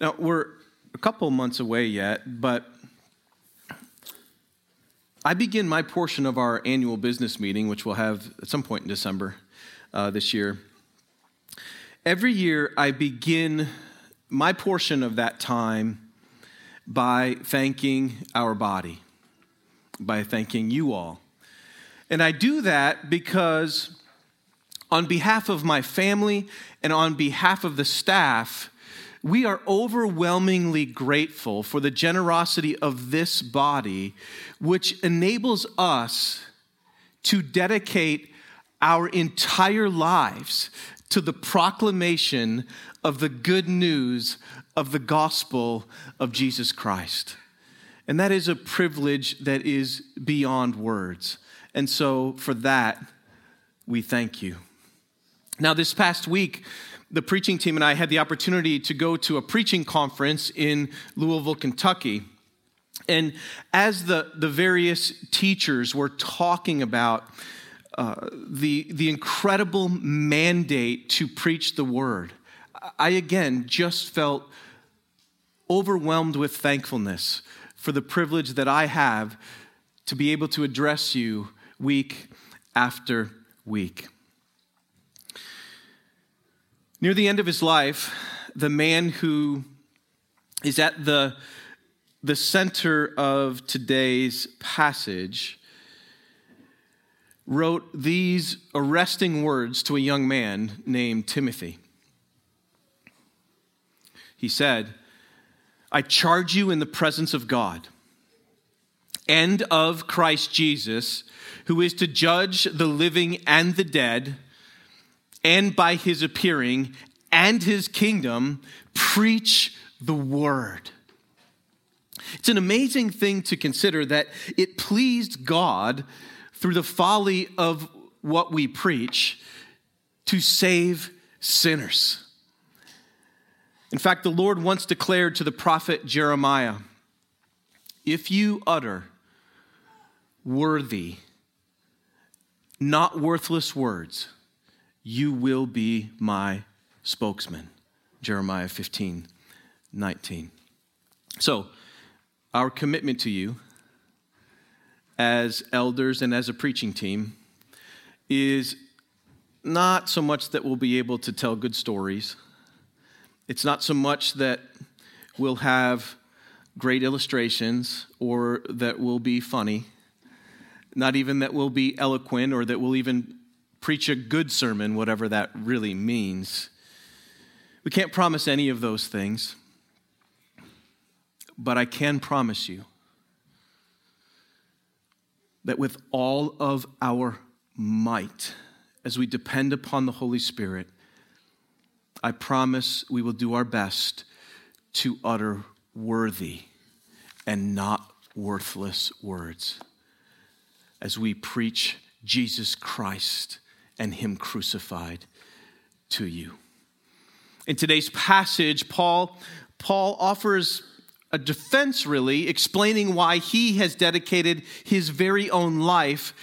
Now, we're a couple months away yet, but I begin my portion of our annual business meeting, which we'll have at some point in December uh, this year. Every year, I begin my portion of that time by thanking our body, by thanking you all. And I do that because, on behalf of my family and on behalf of the staff, we are overwhelmingly grateful for the generosity of this body, which enables us to dedicate our entire lives to the proclamation of the good news of the gospel of Jesus Christ. And that is a privilege that is beyond words. And so, for that, we thank you. Now, this past week, the preaching team and I had the opportunity to go to a preaching conference in Louisville, Kentucky. And as the, the various teachers were talking about uh, the, the incredible mandate to preach the word, I again just felt overwhelmed with thankfulness for the privilege that I have to be able to address you week after week. Near the end of his life, the man who is at the, the center of today's passage wrote these arresting words to a young man named Timothy. He said, I charge you in the presence of God and of Christ Jesus, who is to judge the living and the dead and by his appearing and his kingdom, preach the word. It's an amazing thing to consider that it pleased God through the folly of what we preach to save sinners. In fact, the Lord once declared to the prophet Jeremiah if you utter worthy, not worthless words, you will be my spokesman. Jeremiah 15, 19. So, our commitment to you as elders and as a preaching team is not so much that we'll be able to tell good stories. It's not so much that we'll have great illustrations or that we'll be funny. Not even that we'll be eloquent or that we'll even preach a good sermon, whatever that really means. We can't promise any of those things, but I can promise you that with all of our might, as we depend upon the Holy Spirit, I promise we will do our best to utter worthy and not worthless words as we preach Jesus Christ and Him crucified to you. In today's passage, Paul, Paul offers a defense, really, explaining why he has dedicated his very own life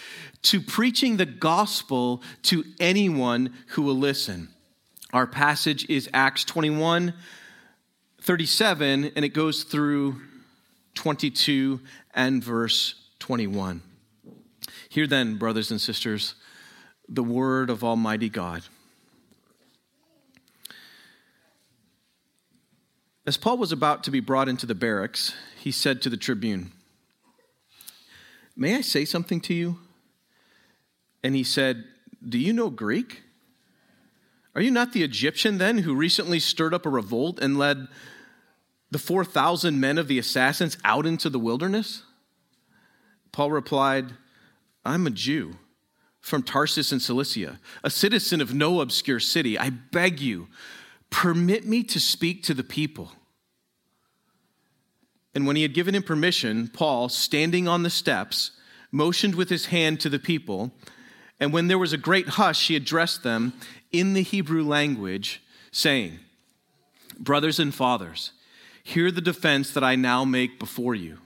to preaching the gospel to anyone who will listen. Our passage is Acts 21 37, and it goes through 22 and verse 21. Here then, brothers and sisters, the word of Almighty God. As Paul was about to be brought into the barracks, he said to the tribune, May I say something to you? And he said, Do you know Greek? Are you not the Egyptian then who recently stirred up a revolt and led the 4,000 men of the assassins out into the wilderness? Paul replied, I'm a Jew from Tarsus in Cilicia, a citizen of no obscure city, I beg you, permit me to speak to the people. And when he had given him permission, Paul, standing on the steps, motioned with his hand to the people. And when there was a great hush, he addressed them in the Hebrew language, saying, Brothers and fathers, hear the defense that I now make before you.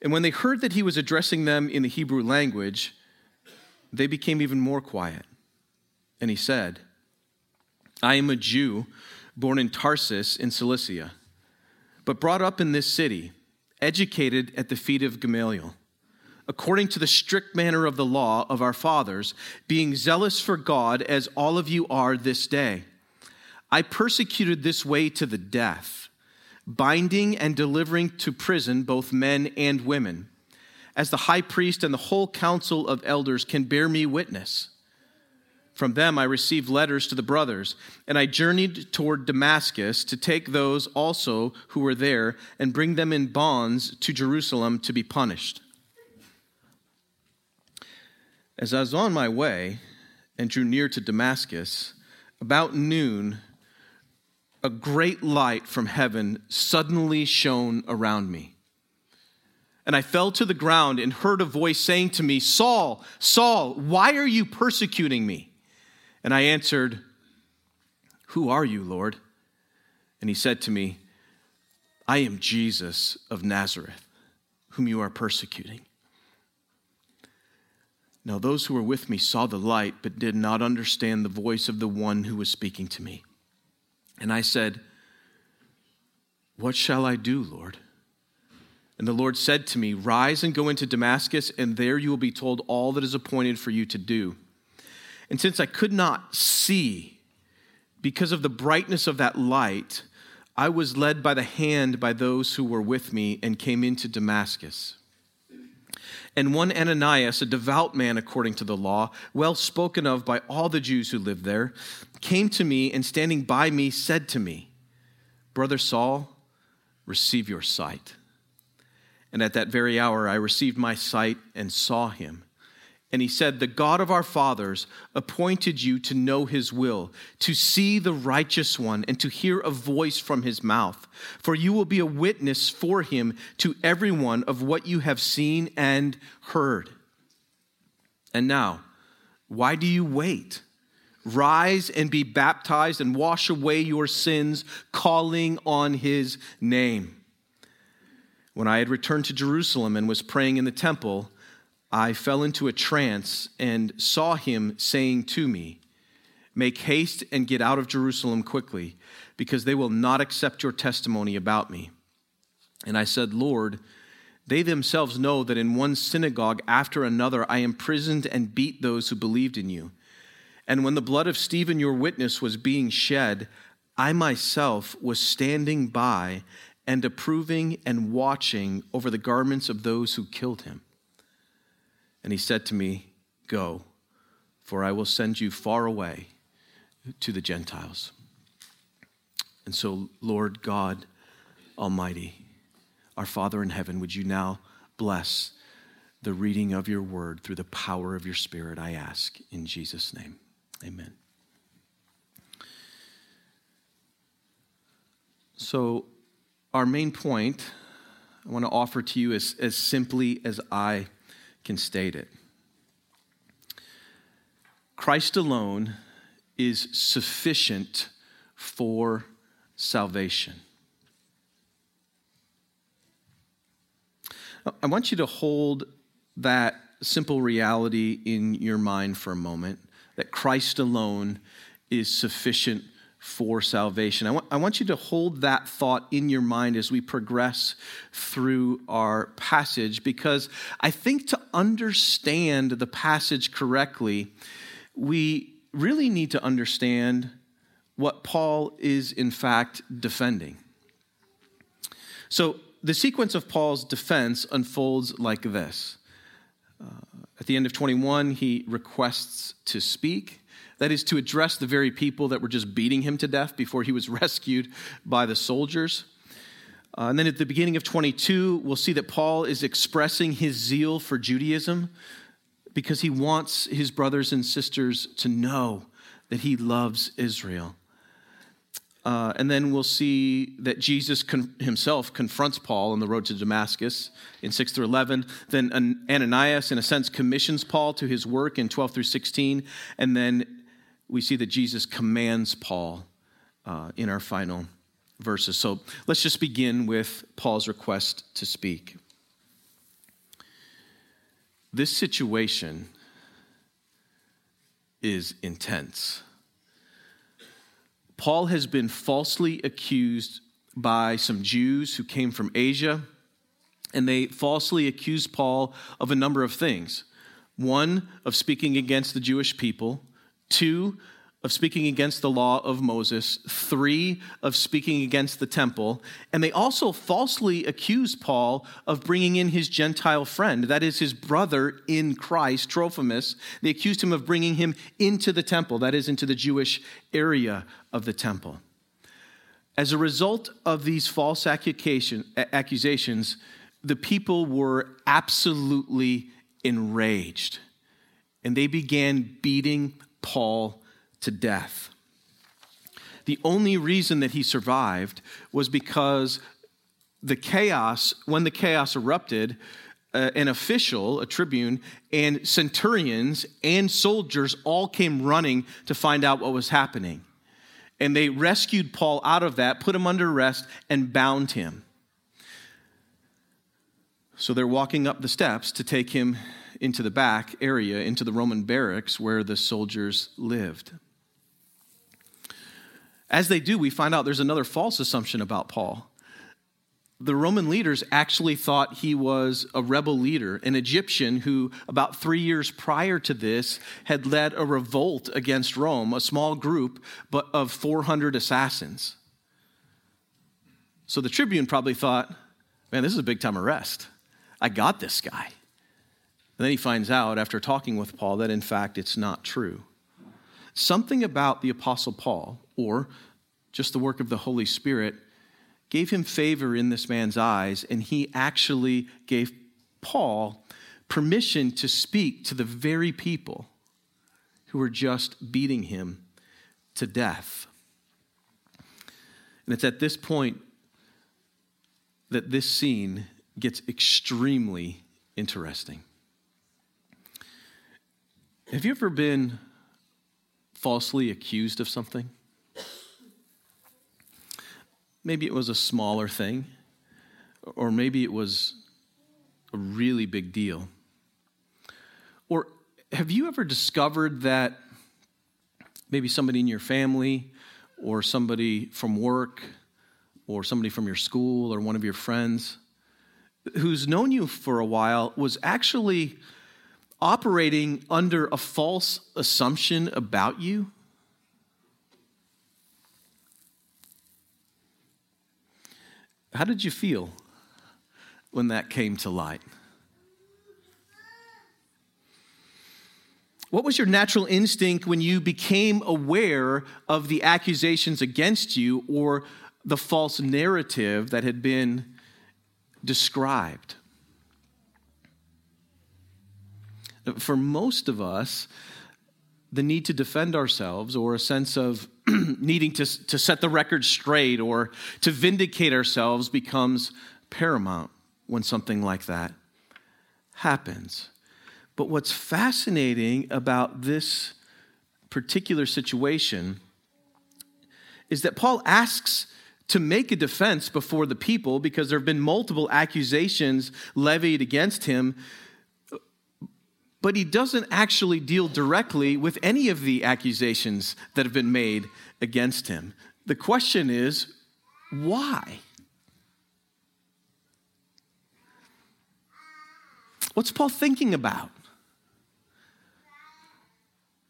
And when they heard that he was addressing them in the Hebrew language, they became even more quiet. And he said, I am a Jew born in Tarsus in Cilicia, but brought up in this city, educated at the feet of Gamaliel, according to the strict manner of the law of our fathers, being zealous for God as all of you are this day. I persecuted this way to the death, binding and delivering to prison both men and women, as the high priest and the whole council of elders can bear me witness. From them I received letters to the brothers, and I journeyed toward Damascus to take those also who were there and bring them in bonds to Jerusalem to be punished. As I was on my way and drew near to Damascus, about noon, a great light from heaven suddenly shone around me. And I fell to the ground and heard a voice saying to me, Saul, Saul, why are you persecuting me? And I answered, Who are you, Lord? And he said to me, I am Jesus of Nazareth, whom you are persecuting. Now, those who were with me saw the light, but did not understand the voice of the one who was speaking to me. And I said, What shall I do, Lord? And the Lord said to me, Rise and go into Damascus, and there you will be told all that is appointed for you to do. And since I could not see because of the brightness of that light, I was led by the hand by those who were with me and came into Damascus. And one Ananias, a devout man according to the law, well spoken of by all the Jews who lived there, came to me and standing by me said to me, Brother Saul, receive your sight. And at that very hour I received my sight and saw him. And he said, The God of our fathers appointed you to know his will, to see the righteous one, and to hear a voice from his mouth. For you will be a witness for him to everyone of what you have seen and heard. And now, why do you wait? Rise and be baptized and wash away your sins, calling on his name. When I had returned to Jerusalem and was praying in the temple, I fell into a trance and saw him saying to me, Make haste and get out of Jerusalem quickly, because they will not accept your testimony about me. And I said, Lord, they themselves know that in one synagogue after another I imprisoned and beat those who believed in you. And when the blood of Stephen, your witness, was being shed, I myself was standing by and approving and watching over the garments of those who killed him. And he said to me, Go, for I will send you far away to the Gentiles. And so, Lord God Almighty, our Father in heaven, would you now bless the reading of your word through the power of your Spirit, I ask in Jesus' name. Amen. So, our main point I want to offer to you is as simply as I can state it. Christ alone is sufficient for salvation. I want you to hold that simple reality in your mind for a moment that Christ alone is sufficient for salvation. I want, I want you to hold that thought in your mind as we progress through our passage because I think to understand the passage correctly, we really need to understand what Paul is in fact defending. So, the sequence of Paul's defense unfolds like this. Uh, at the end of 21, he requests to speak. That is to address the very people that were just beating him to death before he was rescued by the soldiers. Uh, and then at the beginning of 22, we'll see that Paul is expressing his zeal for Judaism because he wants his brothers and sisters to know that he loves Israel. Uh, and then we'll see that Jesus con- himself confronts Paul on the road to Damascus in 6 through 11. Then Ananias, in a sense, commissions Paul to his work in 12 through 16. And then we see that Jesus commands Paul uh, in our final verses. So let's just begin with Paul's request to speak. This situation is intense. Paul has been falsely accused by some Jews who came from Asia, and they falsely accused Paul of a number of things. One, of speaking against the Jewish people. Two, of speaking against the law of Moses, three of speaking against the temple, and they also falsely accused Paul of bringing in his Gentile friend, that is his brother in Christ, Trophimus. They accused him of bringing him into the temple, that is, into the Jewish area of the temple. As a result of these false accusations, the people were absolutely enraged, and they began beating Paul to death. The only reason that he survived was because the chaos, when the chaos erupted, uh, an official, a tribune, and centurions and soldiers all came running to find out what was happening. And they rescued Paul out of that, put him under arrest, and bound him. So they're walking up the steps to take him into the back area, into the Roman barracks where the soldiers lived. As they do, we find out there's another false assumption about Paul. The Roman leaders actually thought he was a rebel leader, an Egyptian who, about three years prior to this, had led a revolt against Rome, a small group but of 400 assassins. So the tribune probably thought, man, this is a big time arrest. I got this guy. And then he finds out after talking with Paul that in fact it's not true. Something about the Apostle Paul, or just the work of the Holy Spirit, gave him favor in this man's eyes, and he actually gave Paul permission to speak to the very people who were just beating him to death. And it's at this point that this scene gets extremely interesting. Have you ever been falsely accused of something. Maybe it was a smaller thing, or maybe it was a really big deal. Or have you ever discovered that maybe somebody in your family, or somebody from work, or somebody from your school, or one of your friends who's known you for a while was actually operating under a false assumption about you? How did you feel when that came to light? What was your natural instinct when you became aware of the accusations against you or the false narrative that had been described? For most of us, the need to defend ourselves or a sense of needing to, to set the record straight or to vindicate ourselves becomes paramount when something like that happens. But what's fascinating about this particular situation is that Paul asks to make a defense before the people because there have been multiple accusations levied against him but he doesn't actually deal directly with any of the accusations that have been made against him. The question is, why? What's Paul thinking about?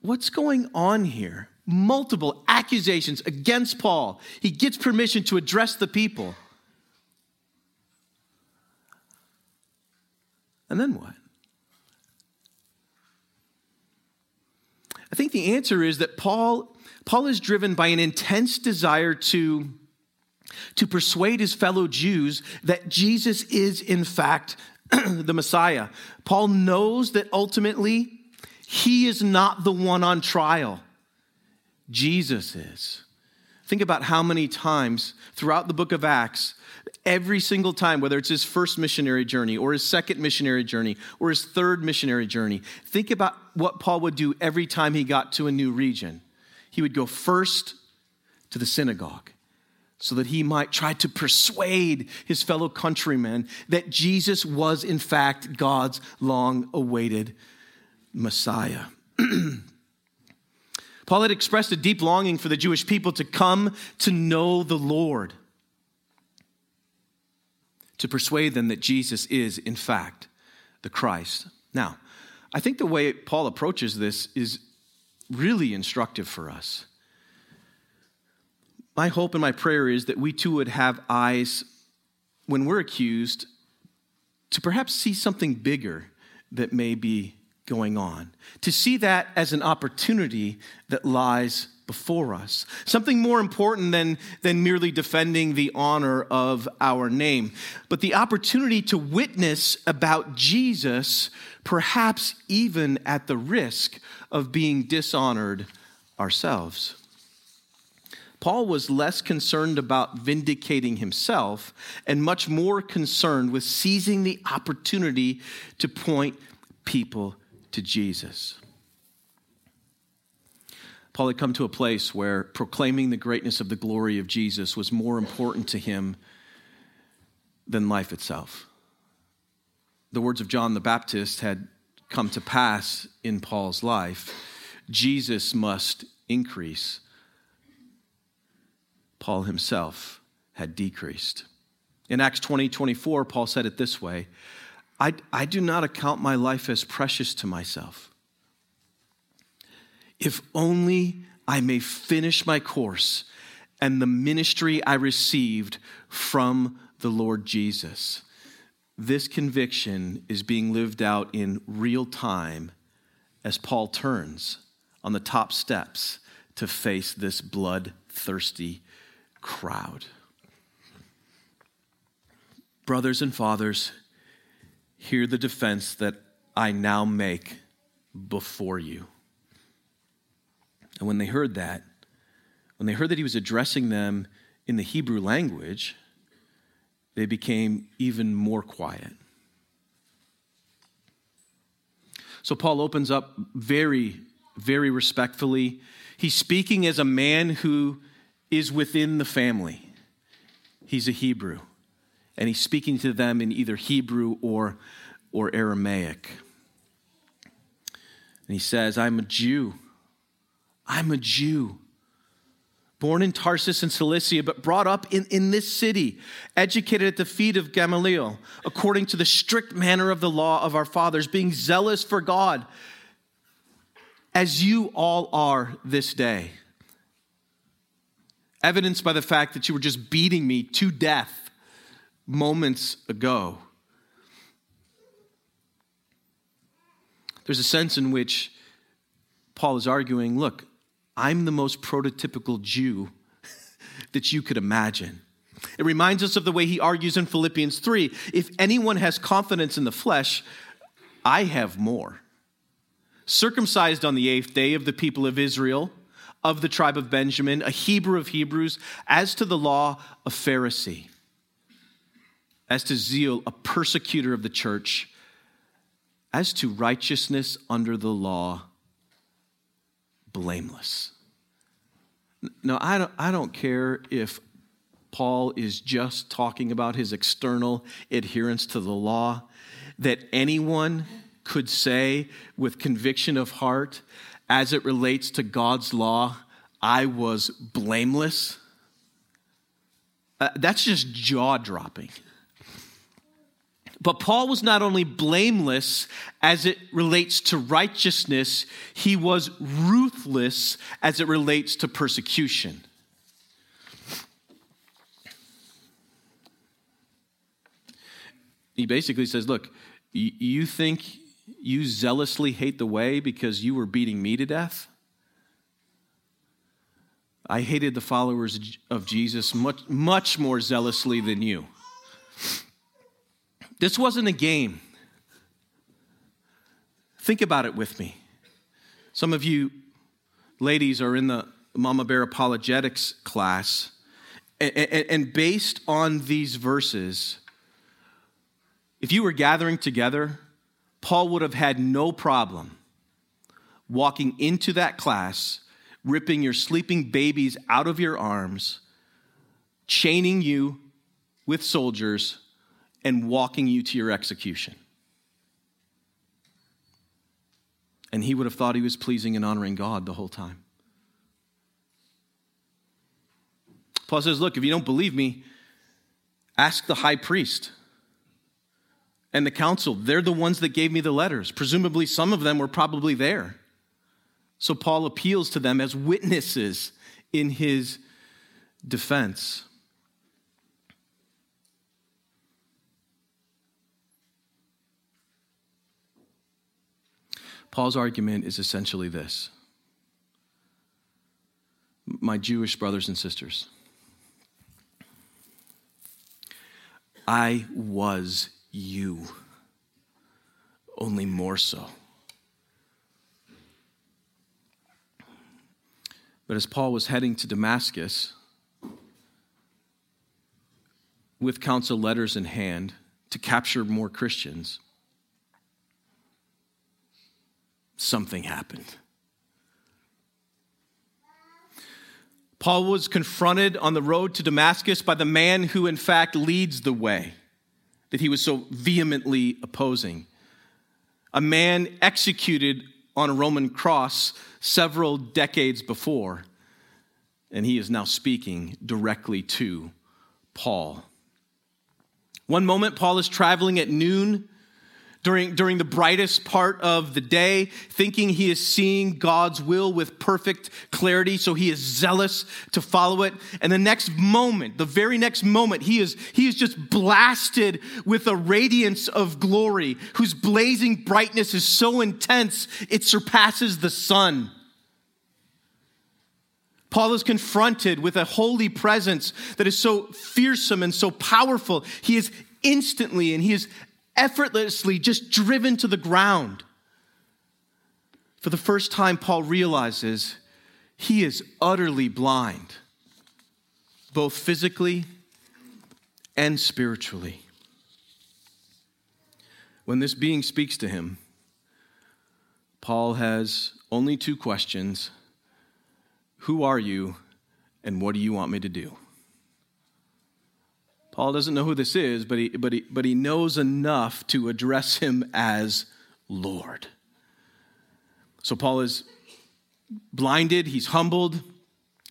What's going on here? Multiple accusations against Paul. He gets permission to address the people. And then what? I think the answer is that Paul, Paul is driven by an intense desire to, to persuade his fellow Jews that Jesus is, in fact, the Messiah. Paul knows that ultimately he is not the one on trial, Jesus is. Think about how many times throughout the book of Acts Every single time, whether it's his first missionary journey or his second missionary journey or his third missionary journey, think about what Paul would do every time he got to a new region. He would go first to the synagogue so that he might try to persuade his fellow countrymen that Jesus was, in fact, God's long awaited Messiah. Paul had expressed a deep longing for the Jewish people to come to know the Lord, to persuade them that Jesus is, in fact, the Christ. Now, I think the way Paul approaches this is really instructive for us. My hope and my prayer is that we too would have eyes when we're accused to perhaps see something bigger that may be going on, to see that as an opportunity that lies before us. Something more important than, than merely defending the honor of our name, but the opportunity to witness about Jesus, perhaps even at the risk of being dishonored ourselves. Paul was less concerned about vindicating himself and much more concerned with seizing the opportunity to point people to Jesus. Paul had come to a place where proclaiming the greatness of the glory of Jesus was more important to him than life itself. The words of John the Baptist had come to pass in Paul's life. Jesus must increase. Paul himself had decreased. In Acts 20 24, Paul said it this way I, I do not account my life as precious to myself if only I may finish my course and the ministry I received from the Lord Jesus. This conviction is being lived out in real time as Paul turns on the top steps to face this bloodthirsty crowd. Brothers and fathers, hear the defense that I now make before you. And when they heard that, when they heard that he was addressing them in the Hebrew language, they became even more quiet. So Paul opens up very, very respectfully. He's speaking as a man who is within the family. He's a Hebrew, and he's speaking to them in either Hebrew or, or Aramaic. And he says, I'm a Jew. I'm a Jew, born in Tarsus in Cilicia, but brought up in, in this city, educated at the feet of Gamaliel, according to the strict manner of the law of our fathers, being zealous for God, as you all are this day. Evidenced by the fact that you were just beating me to death moments ago. There's a sense in which Paul is arguing look, I'm the most prototypical Jew that you could imagine. It reminds us of the way he argues in Philippians 3 if anyone has confidence in the flesh, I have more. Circumcised on the eighth day of the people of Israel, of the tribe of Benjamin, a Hebrew of Hebrews, as to the law, a Pharisee, as to zeal, a persecutor of the church, as to righteousness under the law, blameless. Now, I don't, I don't care if Paul is just talking about his external adherence to the law, that anyone could say with conviction of heart, as it relates to God's law, I was blameless. Uh, that's just jaw dropping. But Paul was not only blameless as it relates to righteousness, he was ruthless as it relates to persecution. He basically says, Look, you think you zealously hate the way because you were beating me to death? I hated the followers of Jesus much, much more zealously than you. This wasn't a game. Think about it with me. Some of you ladies are in the Mama Bear apologetics class, and based on these verses, if you were gathering together, Paul would have had no problem walking into that class, ripping your sleeping babies out of your arms, chaining you with soldiers, and walking you to your execution. And he would have thought he was pleasing and honoring God the whole time. Paul says, Look, if you don't believe me, ask the high priest and the council. They're the ones that gave me the letters. Presumably, some of them were probably there. So Paul appeals to them as witnesses in his defense. Paul's argument is essentially this My Jewish brothers and sisters, I was you, only more so. But as Paul was heading to Damascus, with council letters in hand to capture more Christians, something happened. Paul was confronted on the road to Damascus by the man who, in fact, leads the way that he was so vehemently opposing. A man executed on a Roman cross several decades before, and he is now speaking directly to Paul. One moment, Paul is traveling at noon during, during the brightest part of the day, thinking he is seeing God's will with perfect clarity, so he is zealous to follow it. And the next moment, the very next moment, he is, he is just blasted with a radiance of glory whose blazing brightness is so intense it surpasses the sun. Paul is confronted with a holy presence that is so fearsome and so powerful. He is instantly and he is effortlessly just driven to the ground. For the first time, Paul realizes he is utterly blind, both physically and spiritually. When this being speaks to him, Paul has only two questions Who are you, and what do you want me to do? Paul doesn't know who this is, but he, but he, but he knows enough to address him as Lord. So Paul is blinded, he's humbled,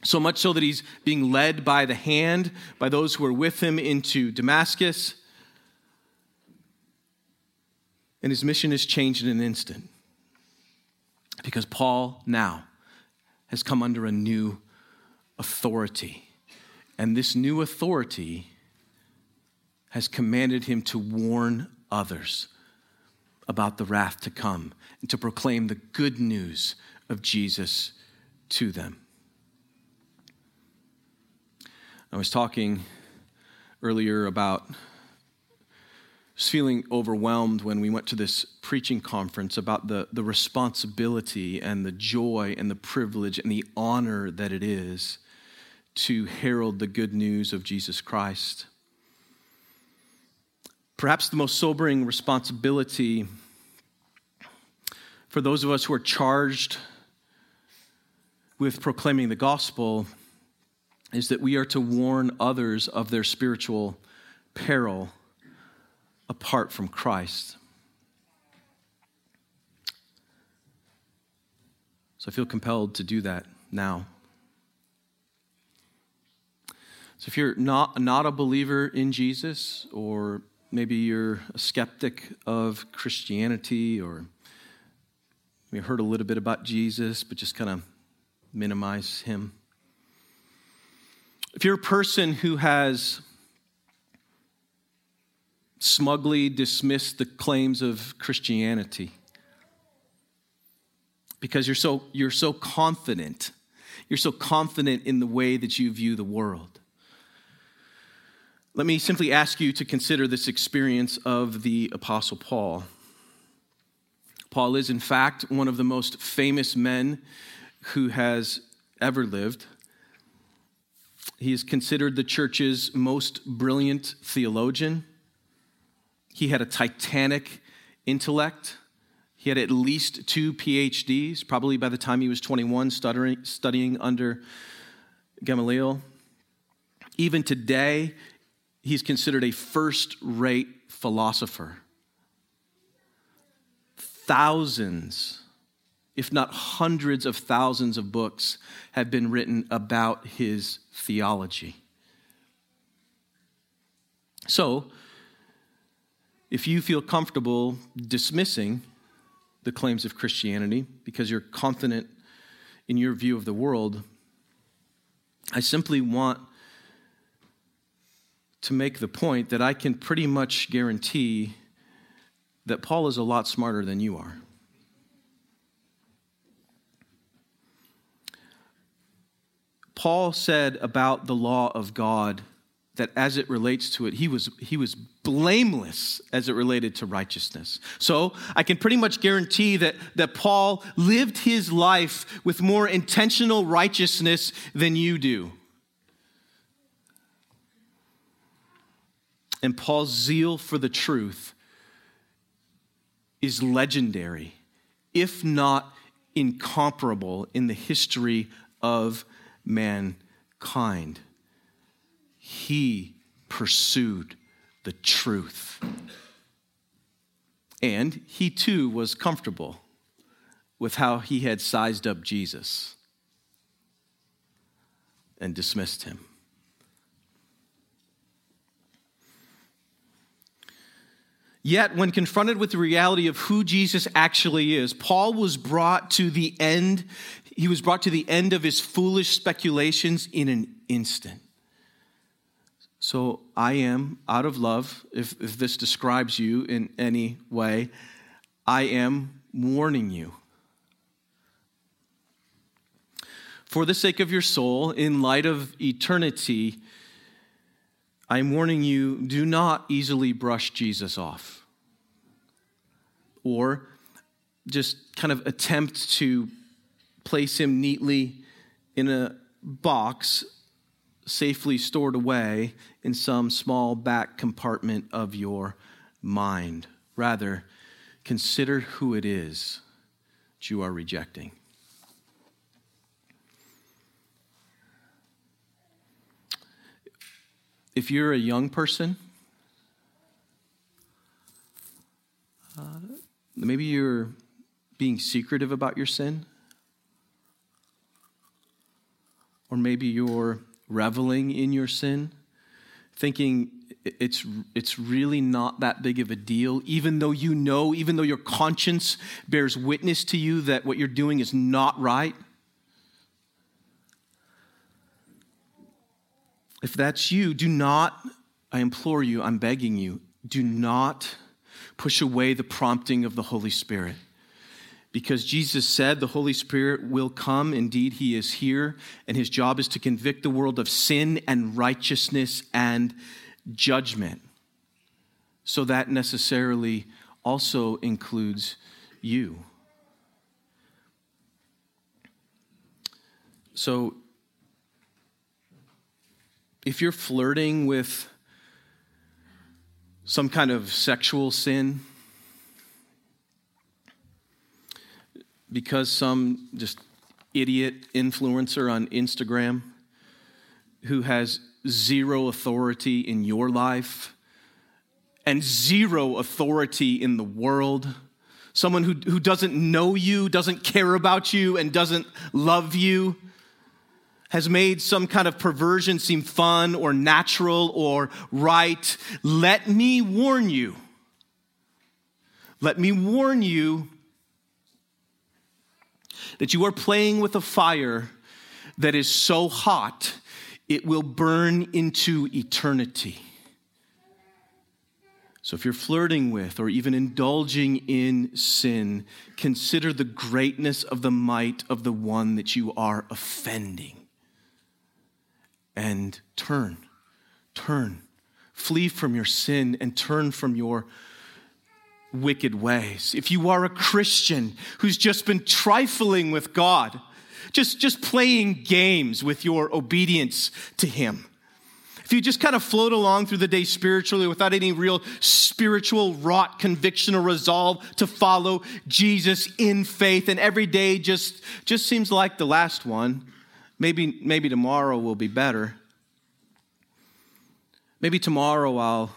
so much so that he's being led by the hand by those who are with him into Damascus. And his mission is changed in an instant because Paul now has come under a new authority. And this new authority has commanded him to warn others about the wrath to come and to proclaim the good news of Jesus to them. I was talking earlier about just feeling overwhelmed when we went to this preaching conference about the, the responsibility and the joy and the privilege and the honor that it is to herald the good news of Jesus Christ. Perhaps the most sobering responsibility for those of us who are charged with proclaiming the gospel is that we are to warn others of their spiritual peril apart from Christ. So I feel compelled to do that now. So if you're not, not a believer in Jesus or Maybe you're a skeptic of Christianity or you heard a little bit about Jesus, but just kind of minimize him. If you're a person who has smugly dismissed the claims of Christianity because you're so, you're so confident, you're so confident in the way that you view the world. Let me simply ask you to consider this experience of the Apostle Paul. Paul is, in fact, one of the most famous men who has ever lived. He is considered the church's most brilliant theologian. He had a titanic intellect. He had at least two PhDs, probably by the time he was 21, studying, studying under Gamaliel. Even today, he's considered a first rate philosopher. Thousands, if not hundreds of thousands of books have been written about his theology. So, if you feel comfortable dismissing the claims of Christianity because you're confident in your view of the world, I simply want to make the point that I can pretty much guarantee that Paul is a lot smarter than you are. Paul said about the law of God that as it relates to it, he was, he was blameless as it related to righteousness. So I can pretty much guarantee that, that Paul lived his life with more intentional righteousness than you do. And Paul's zeal for the truth is legendary, if not incomparable, in the history of mankind. He pursued the truth. And he too was comfortable with how he had sized up Jesus and dismissed him. Yet, when confronted with the reality of who Jesus actually is, Paul was brought to the end. He was brought to the end of his foolish speculations in an instant. So, I am, out of love, if, if this describes you in any way, I am warning you. For the sake of your soul, in light of eternity, I'm warning you do not easily brush Jesus off or just kind of attempt to place him neatly in a box safely stored away in some small back compartment of your mind. Rather, consider who it is that you are rejecting. If you're a young person, uh, maybe you're being secretive about your sin, or maybe you're reveling in your sin, thinking it's, it's really not that big of a deal, even though you know, even though your conscience bears witness to you that what you're doing is not right. If that's you, do not, I implore you, I'm begging you, do not push away the prompting of the Holy Spirit. Because Jesus said the Holy Spirit will come. Indeed, He is here, and His job is to convict the world of sin and righteousness and judgment. So that necessarily also includes you. So, if you're flirting with some kind of sexual sin because some just idiot influencer on Instagram who has zero authority in your life and zero authority in the world. Someone who, who doesn't know you, doesn't care about you, and doesn't love you has made some kind of perversion seem fun or natural or right, let me warn you. Let me warn you that you are playing with a fire that is so hot it will burn into eternity. So, if you're flirting with or even indulging in sin, consider the greatness of the might of the one that you are offending and turn, turn. Flee from your sin and turn from your wicked ways. If you are a Christian who's just been trifling with God, just, just playing games with your obedience to Him, if you just kind of float along through the day spiritually without any real spiritual wrought conviction or resolve to follow Jesus in faith, and every day just, just seems like the last one, Maybe, maybe tomorrow will be better. Maybe tomorrow I'll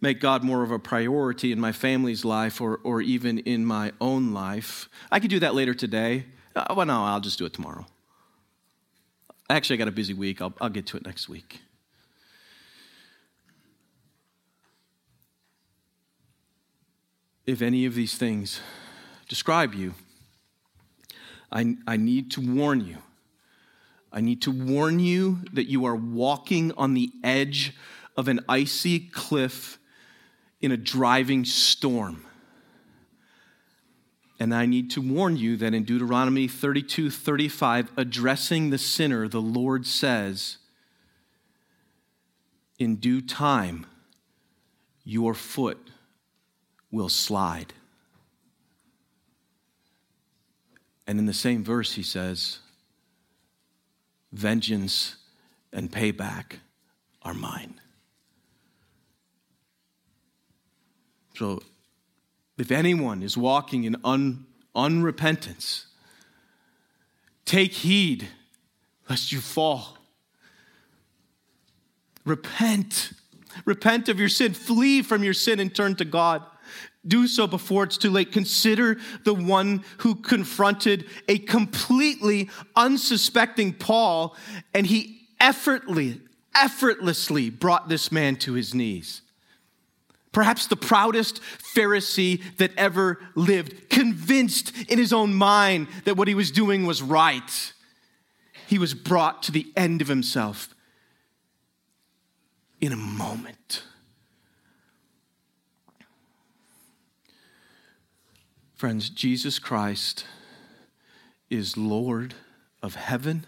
make God more of a priority in my family's life or, or even in my own life. I could do that later today. Uh, well, no, I'll just do it tomorrow. Actually, I got a busy week. I'll, I'll get to it next week. If any of these things describe you, I, I need to warn you I need to warn you that you are walking on the edge of an icy cliff in a driving storm. And I need to warn you that in Deuteronomy 32 35, addressing the sinner, the Lord says, In due time, your foot will slide. And in the same verse, he says, Vengeance and payback are mine. So, if anyone is walking in un, unrepentance, take heed lest you fall. Repent. Repent of your sin. Flee from your sin and turn to God. Do so before it's too late. Consider the one who confronted a completely unsuspecting Paul, and he effortlessly, effortlessly brought this man to his knees perhaps the proudest Pharisee that ever lived, convinced in his own mind that what he was doing was right. He was brought to the end of himself in a moment. Friends, Jesus Christ is Lord of heaven,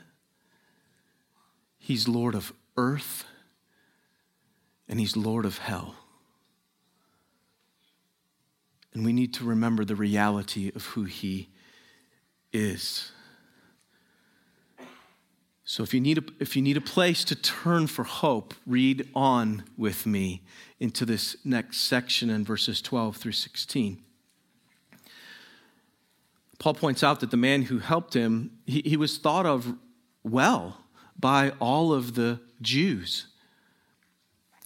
He's Lord of earth, and He's Lord of hell. And we need to remember the reality of who He is. So if you need a, if you need a place to turn for hope, read on with me into this next section in verses 12 through 16. Paul points out that the man who helped him, he, he was thought of well by all of the Jews.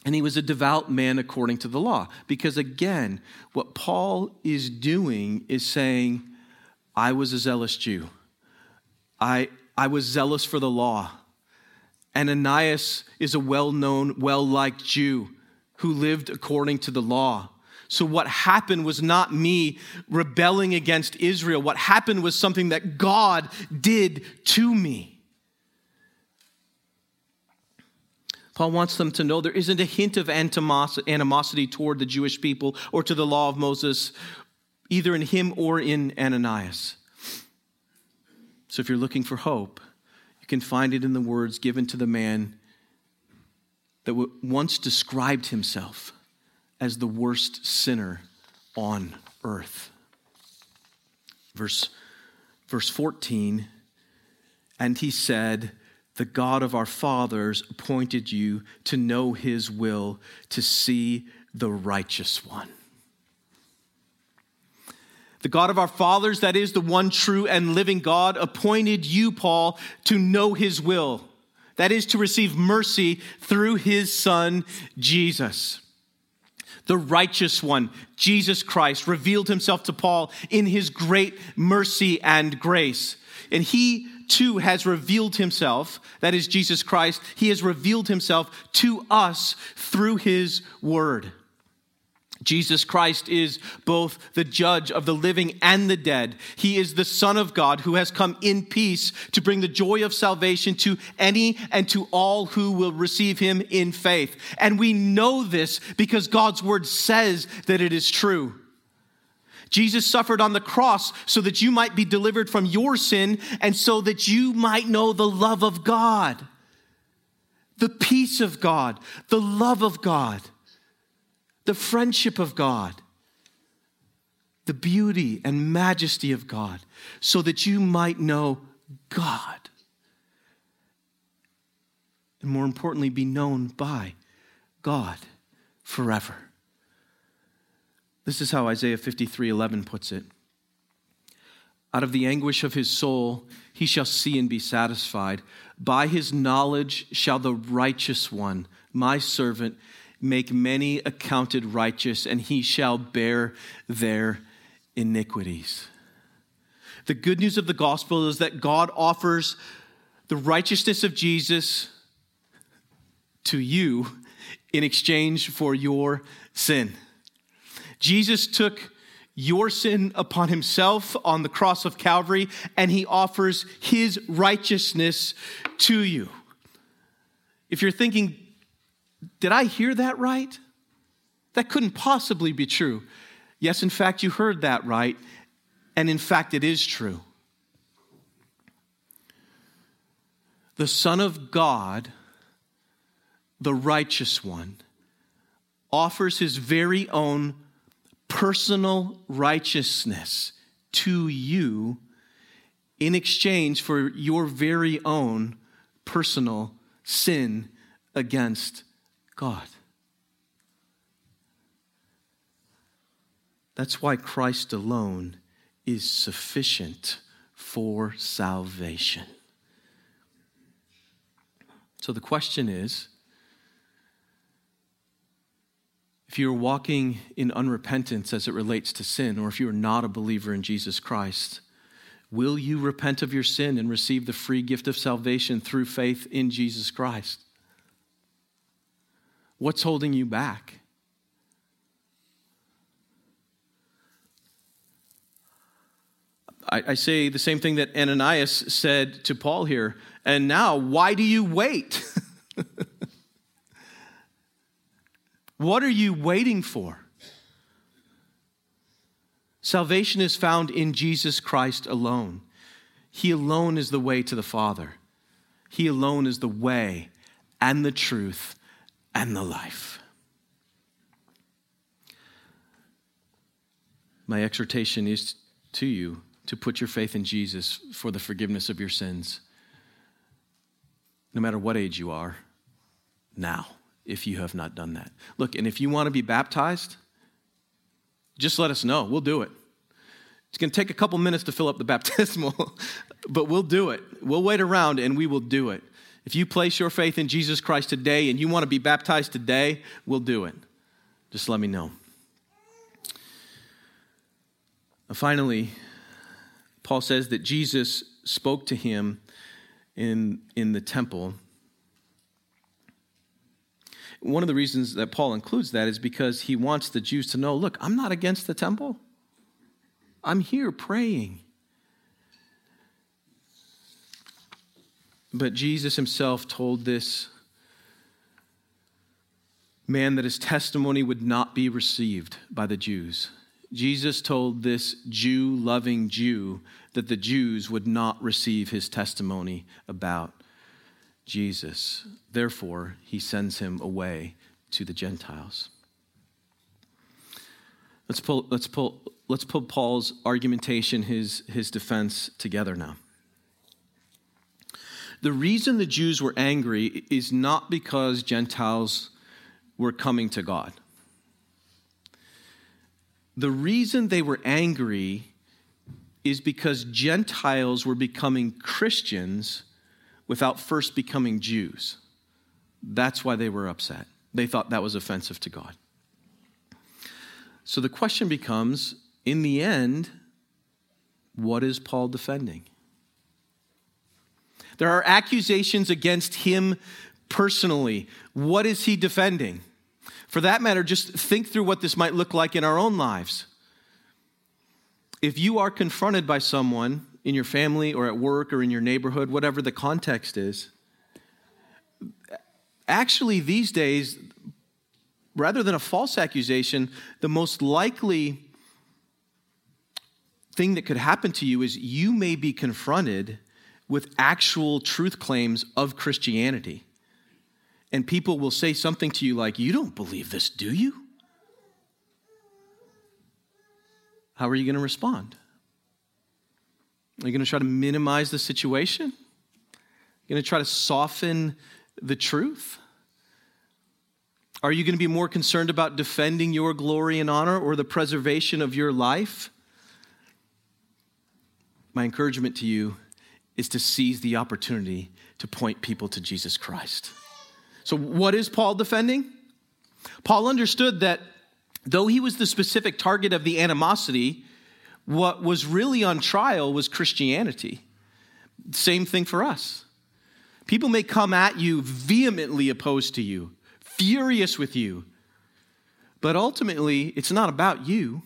And he was a devout man according to the law. Because again, what Paul is doing is saying, I was a zealous Jew. I, I was zealous for the law. And Ananias is a well known, well liked Jew who lived according to the law. So, what happened was not me rebelling against Israel. What happened was something that God did to me. Paul wants them to know there isn't a hint of animosity toward the Jewish people or to the law of Moses, either in him or in Ananias. So if you're looking for hope, you can find it in the words given to the man that once described himself as the worst sinner on earth. Verse, verse 14, and he said, the God of our fathers appointed you to know his will, to see the righteous one. The God of our fathers, that is the one true and living God, appointed you, Paul, to know his will. That is to receive mercy through his son, Jesus. The righteous one, Jesus Christ, revealed himself to Paul in his great mercy and grace. And he too has revealed himself, that is Jesus Christ, he has revealed himself to us through his word. Jesus Christ is both the judge of the living and the dead. He is the Son of God who has come in peace to bring the joy of salvation to any and to all who will receive him in faith. And we know this because God's word says that it is true. Jesus suffered on the cross so that you might be delivered from your sin and so that you might know the love of God, the peace of God, the love of God, the friendship of God, the beauty and majesty of God, so that you might know God. And more importantly, be known by God forever. This is how Isaiah 53 11 puts it. Out of the anguish of his soul, he shall see and be satisfied. By his knowledge shall the righteous one, my servant, make many accounted righteous, and he shall bear their iniquities. The good news of the gospel is that God offers the righteousness of Jesus to you in exchange for your sin. Jesus took your sin upon himself on the cross of Calvary, and he offers his righteousness to you. If you're thinking, did I hear that right? That couldn't possibly be true. Yes, in fact, you heard that right, and in fact, it is true. The Son of God, the righteous one, offers his very own personal righteousness to you in exchange for your very own personal sin against God. That's why Christ alone is sufficient for salvation. So the question is if you're walking in unrepentance as it relates to sin, or if you are not a believer in Jesus Christ, will you repent of your sin and receive the free gift of salvation through faith in Jesus Christ? What's holding you back? I, I, say the same thing that Ananias said to Paul here. And now, why do you wait? What are you waiting for? Salvation is found in Jesus Christ alone. He alone is the way to the Father. He alone is the way and the truth and the life. My exhortation is to you to put your faith in Jesus for the forgiveness of your sins, no matter what age you are, now if you have not done that. Look, and if you want to be baptized, just let us know. We'll do it. It's going to take a couple minutes to fill up the baptismal, but we'll do it. We'll wait around and we will do it. If you place your faith in Jesus Christ today and you want to be baptized today, we'll do it. Just let me know. And finally, Paul says that Jesus spoke to him in, in the temple one of the reasons that Paul includes that is because he wants the Jews to know look, I'm not against the temple, I'm here praying. But Jesus himself told this man that his testimony would not be received by the Jews. Jesus told this Jew loving Jew that the Jews would not receive his testimony about Jesus. Therefore, he sends him away to the Gentiles. Let's pull, let's pull, let's pull Paul's argumentation, his, his defense together now. The reason the Jews were angry is not because Gentiles were coming to God. The reason they were angry is because Gentiles were becoming Christians without first becoming Jews. That's why they were upset. They thought that was offensive to God. So the question becomes in the end, what is Paul defending? There are accusations against him personally. What is he defending? For that matter, just think through what this might look like in our own lives. If you are confronted by someone in your family or at work or in your neighborhood, whatever the context is. Actually, these days, rather than a false accusation, the most likely thing that could happen to you is you may be confronted with actual truth claims of Christianity. And people will say something to you like, You don't believe this, do you? How are you going to respond? Are you going to try to minimize the situation? Are you going to try to soften the truth? Are you going to be more concerned about defending your glory and honor or the preservation of your life? My encouragement to you is to seize the opportunity to point people to Jesus Christ. So, what is Paul defending? Paul understood that though he was the specific target of the animosity, what was really on trial was Christianity. Same thing for us. People may come at you vehemently opposed to you, furious with you, but ultimately, it's not about you.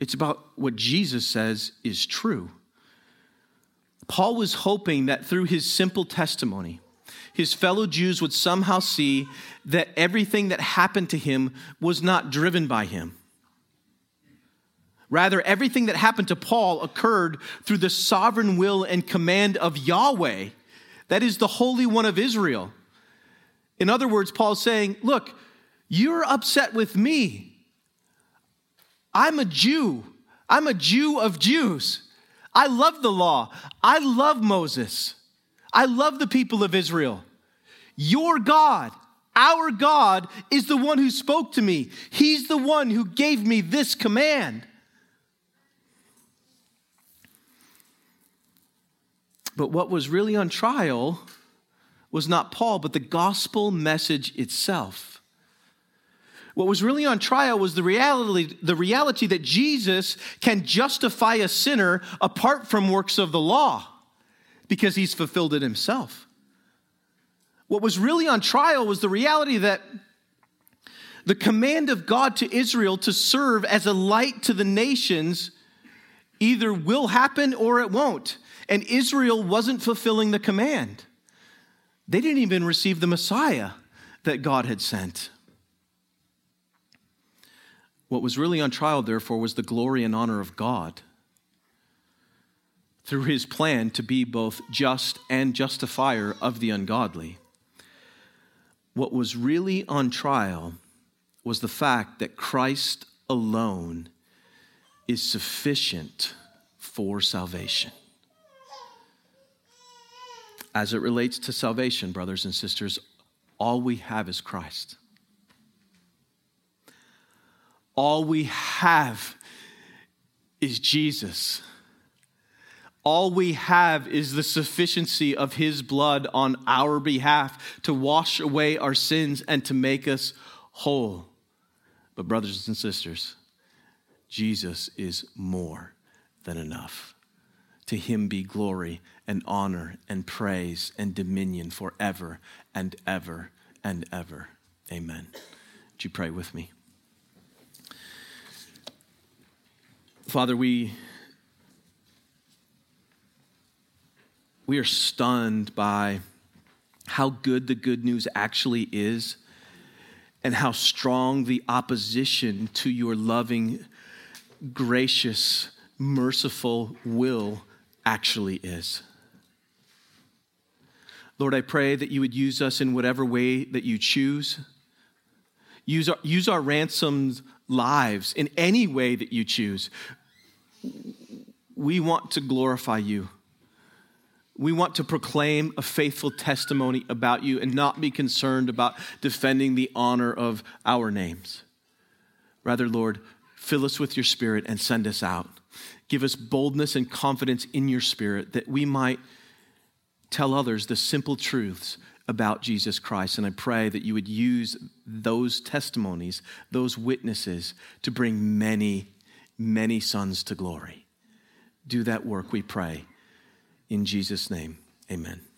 it's about what Jesus says is true. Paul was hoping that through his simple testimony, his fellow Jews would somehow see that everything that happened to him was not driven by him. Rather, everything that happened to Paul occurred through the sovereign will and command of Yahweh, that is the Holy One of Israel. In other words, Paul's saying, Look, you're upset with me. I'm a Jew. I'm a Jew of Jews. I love the law. I love Moses. I love the people of Israel. Your God, our God, is the one who spoke to me. He's the one who gave me this command. But what was really on trial was not Paul, but the gospel message itself. What was really on trial was the reality, the reality that Jesus can justify a sinner apart from works of the law because he's fulfilled it himself. What was really on trial was the reality that the command of God to Israel to serve as a light to the nations either will happen or it won't. And Israel wasn't fulfilling the command. They didn't even receive the Messiah that God had sent. What was really on trial, therefore, was the glory and honor of God through his plan to be both just and justifier of the ungodly. What was really on trial was the fact that Christ alone is sufficient for salvation. As it relates to salvation, brothers and sisters, all we have is Christ. All we have is Jesus. All we have is the sufficiency of his blood on our behalf to wash away our sins and to make us whole. But, brothers and sisters, Jesus is more than enough. To him be glory and honor and praise and dominion forever and ever and ever. Amen. Would you pray with me? Father, we, we are stunned by how good the good news actually is and how strong the opposition to your loving, gracious, merciful will actually is. Lord, I pray that you would use us in whatever way that you choose. Use our, use our ransomed lives in any way that you choose we want to glorify you. We want to proclaim a faithful testimony about you and not be concerned about defending the honor of our names. Rather, Lord, fill us with your spirit and send us out. Give us boldness and confidence in your spirit that we might tell others the simple truths about Jesus Christ. And I pray that you would use those testimonies, those witnesses, to bring many many sons to glory. Do that work, we pray. In Jesus' name, amen.